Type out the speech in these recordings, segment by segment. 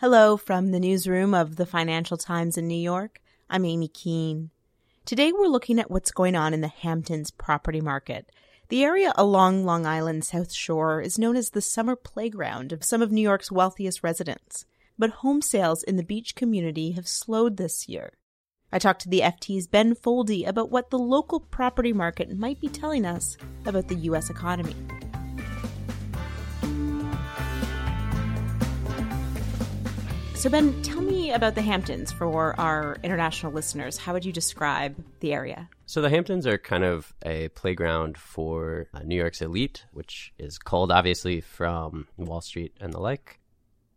Hello from the newsroom of the Financial Times in New York. I'm Amy Keene. Today we're looking at what's going on in the Hamptons property market. The area along Long Island's South Shore is known as the summer playground of some of New York's wealthiest residents. But home sales in the beach community have slowed this year. I talked to the FT's Ben Foldy about what the local property market might be telling us about the U.S. economy. So, Ben, tell me about the Hamptons for our international listeners. How would you describe the area? So, the Hamptons are kind of a playground for uh, New York's elite, which is culled obviously from Wall Street and the like.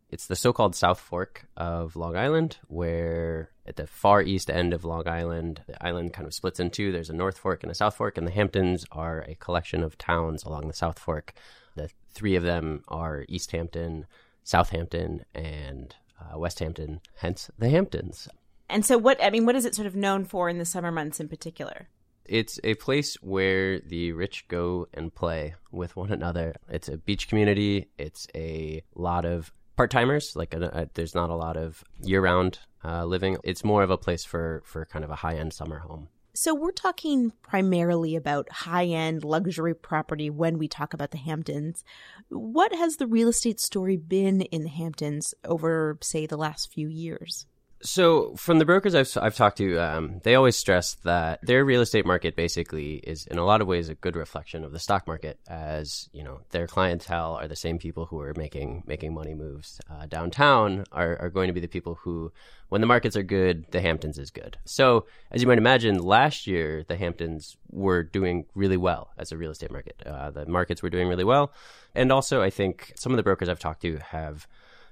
It's the so called South Fork of Long Island, where at the far east end of Long Island, the island kind of splits in two. There's a North Fork and a South Fork, and the Hamptons are a collection of towns along the South Fork. The three of them are East Hampton, Southampton, and uh, West Hampton, hence the Hamptons. And so, what I mean, what is it sort of known for in the summer months in particular? It's a place where the rich go and play with one another. It's a beach community. It's a lot of part timers. Like, a, a, there's not a lot of year round uh, living. It's more of a place for for kind of a high end summer home. So we're talking primarily about high-end luxury property when we talk about the Hamptons. What has the real estate story been in the Hamptons over say the last few years? So, from the brokers I've, I've talked to, um, they always stress that their real estate market basically is, in a lot of ways, a good reflection of the stock market. As you know, their clientele are the same people who are making making money moves uh, downtown are, are going to be the people who, when the markets are good, the Hamptons is good. So, as you might imagine, last year the Hamptons were doing really well as a real estate market. Uh, the markets were doing really well, and also I think some of the brokers I've talked to have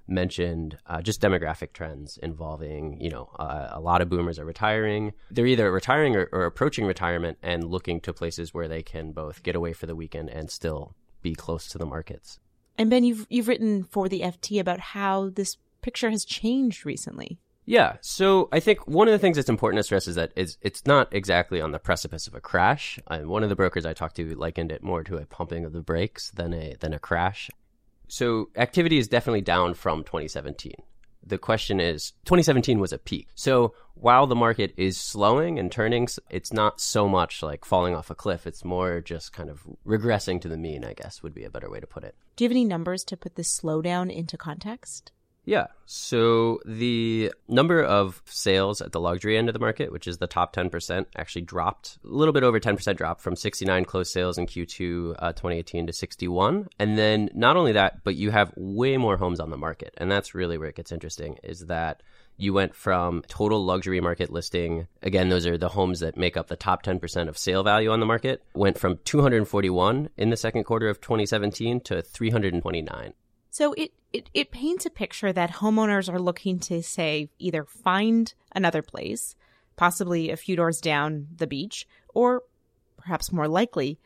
mentioned uh, just demographic trends involving, you know, uh, a lot of boomers are retiring. They're either retiring or, or, approaching retirement and looking to places where they can both get away for the weekend and still be close to the markets. And Ben, you've you've written for the FT about how this picture has changed recently. Yeah, so I think one of the things that's important to stress is that it's, it's not exactly on the precipice of a crash. And one of the brokers I talked to likened it more to a pumping of the brakes than a than a crash. So activity is definitely down from 2017. The question is 2017 was a peak. So while the market is slowing and turning, it's not so much like falling off a cliff. It's more just kind of regressing to the mean, I guess would be a better way to put it. Do you have any numbers to put this slowdown into context? Yeah. So the number of sales at the luxury end of the market, which is the top 10%, actually dropped a little bit over 10% drop from 69 closed sales in Q2 uh, 2018 to 61. And then not only that, but you have way more homes on the market. And that's really where it gets interesting is that you went from total luxury market listing again those are the homes that make up the top 10% of sale value on the market went from 241 in the second quarter of 2017 to 329 so it, it, it paints a picture that homeowners are looking to say either find another place, possibly a few doors down the beach, or perhaps more likely,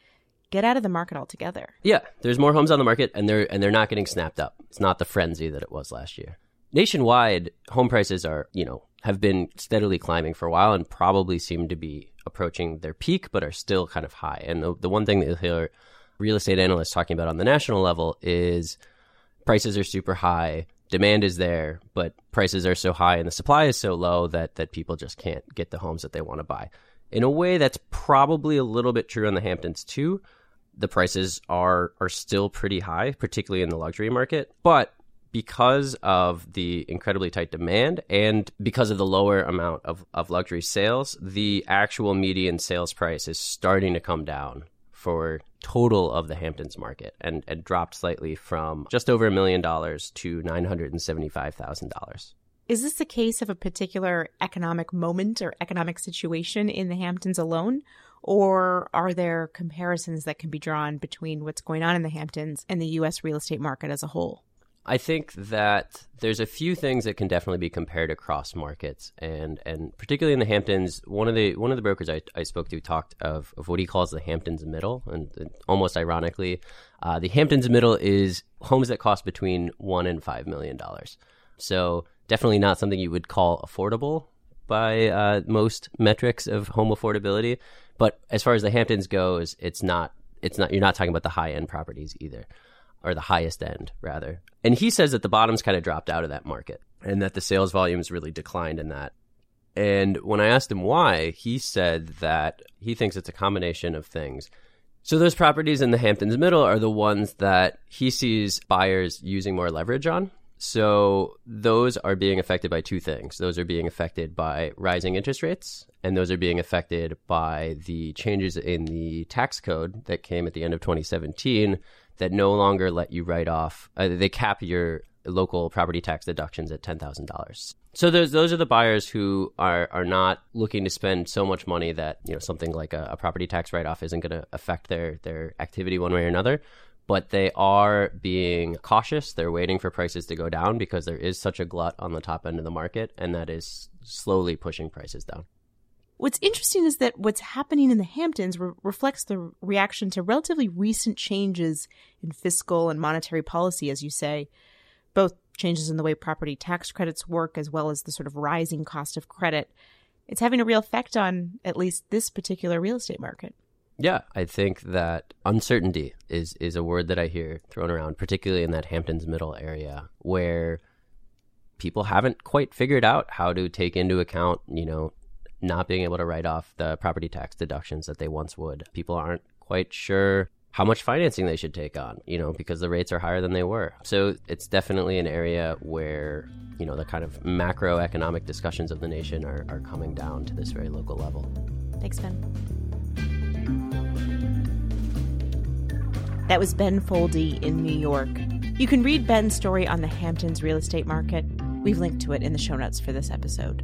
get out of the market altogether. Yeah, there's more homes on the market and they're and they're not getting snapped up. It's not the frenzy that it was last year. Nationwide, home prices are, you know, have been steadily climbing for a while and probably seem to be approaching their peak, but are still kind of high. And the, the one thing that you'll hear real estate analysts talking about on the national level is prices are super high, demand is there, but prices are so high and the supply is so low that that people just can't get the homes that they want to buy. In a way, that's probably a little bit true on the Hamptons too. The prices are are still pretty high, particularly in the luxury market, but because of the incredibly tight demand and because of the lower amount of, of luxury sales, the actual median sales price is starting to come down for total of the Hamptons market and, and dropped slightly from just over a million dollars to $975,000. Is this a case of a particular economic moment or economic situation in the Hamptons alone? Or are there comparisons that can be drawn between what's going on in the Hamptons and the U.S. real estate market as a whole? I think that there's a few things that can definitely be compared across markets, and and particularly in the Hamptons. One of the one of the brokers I, I spoke to talked of, of what he calls the Hamptons Middle, and, and almost ironically, uh, the Hamptons Middle is homes that cost between one and five million dollars. So definitely not something you would call affordable by uh, most metrics of home affordability. But as far as the Hamptons goes, it's not. It's not. You're not talking about the high end properties either or the highest end rather. And he says that the bottom's kind of dropped out of that market. and that the sales volumes really declined in that. And when I asked him why, he said that he thinks it's a combination of things. So those properties in the Hamptons Middle are the ones that he sees buyers using more leverage on. So those are being affected by two things. Those are being affected by rising interest rates, and those are being affected by the changes in the tax code that came at the end of 2017 that no longer let you write off. Uh, they cap your local property tax deductions at ten thousand dollars. So those those are the buyers who are are not looking to spend so much money that you know something like a, a property tax write off isn't going to affect their their activity one way or another. But they are being cautious. They're waiting for prices to go down because there is such a glut on the top end of the market, and that is slowly pushing prices down. What's interesting is that what's happening in the Hamptons re- reflects the reaction to relatively recent changes in fiscal and monetary policy, as you say both changes in the way property tax credits work as well as the sort of rising cost of credit, it's having a real effect on at least this particular real estate market. Yeah, I think that uncertainty is is a word that I hear thrown around, particularly in that Hamptons Middle area where people haven't quite figured out how to take into account, you know, not being able to write off the property tax deductions that they once would. People aren't quite sure how much financing they should take on, you know, because the rates are higher than they were. So it's definitely an area where, you know, the kind of macroeconomic discussions of the nation are, are coming down to this very local level. Thanks, Ben. That was Ben Foldy in New York. You can read Ben's story on the Hamptons real estate market. We've linked to it in the show notes for this episode.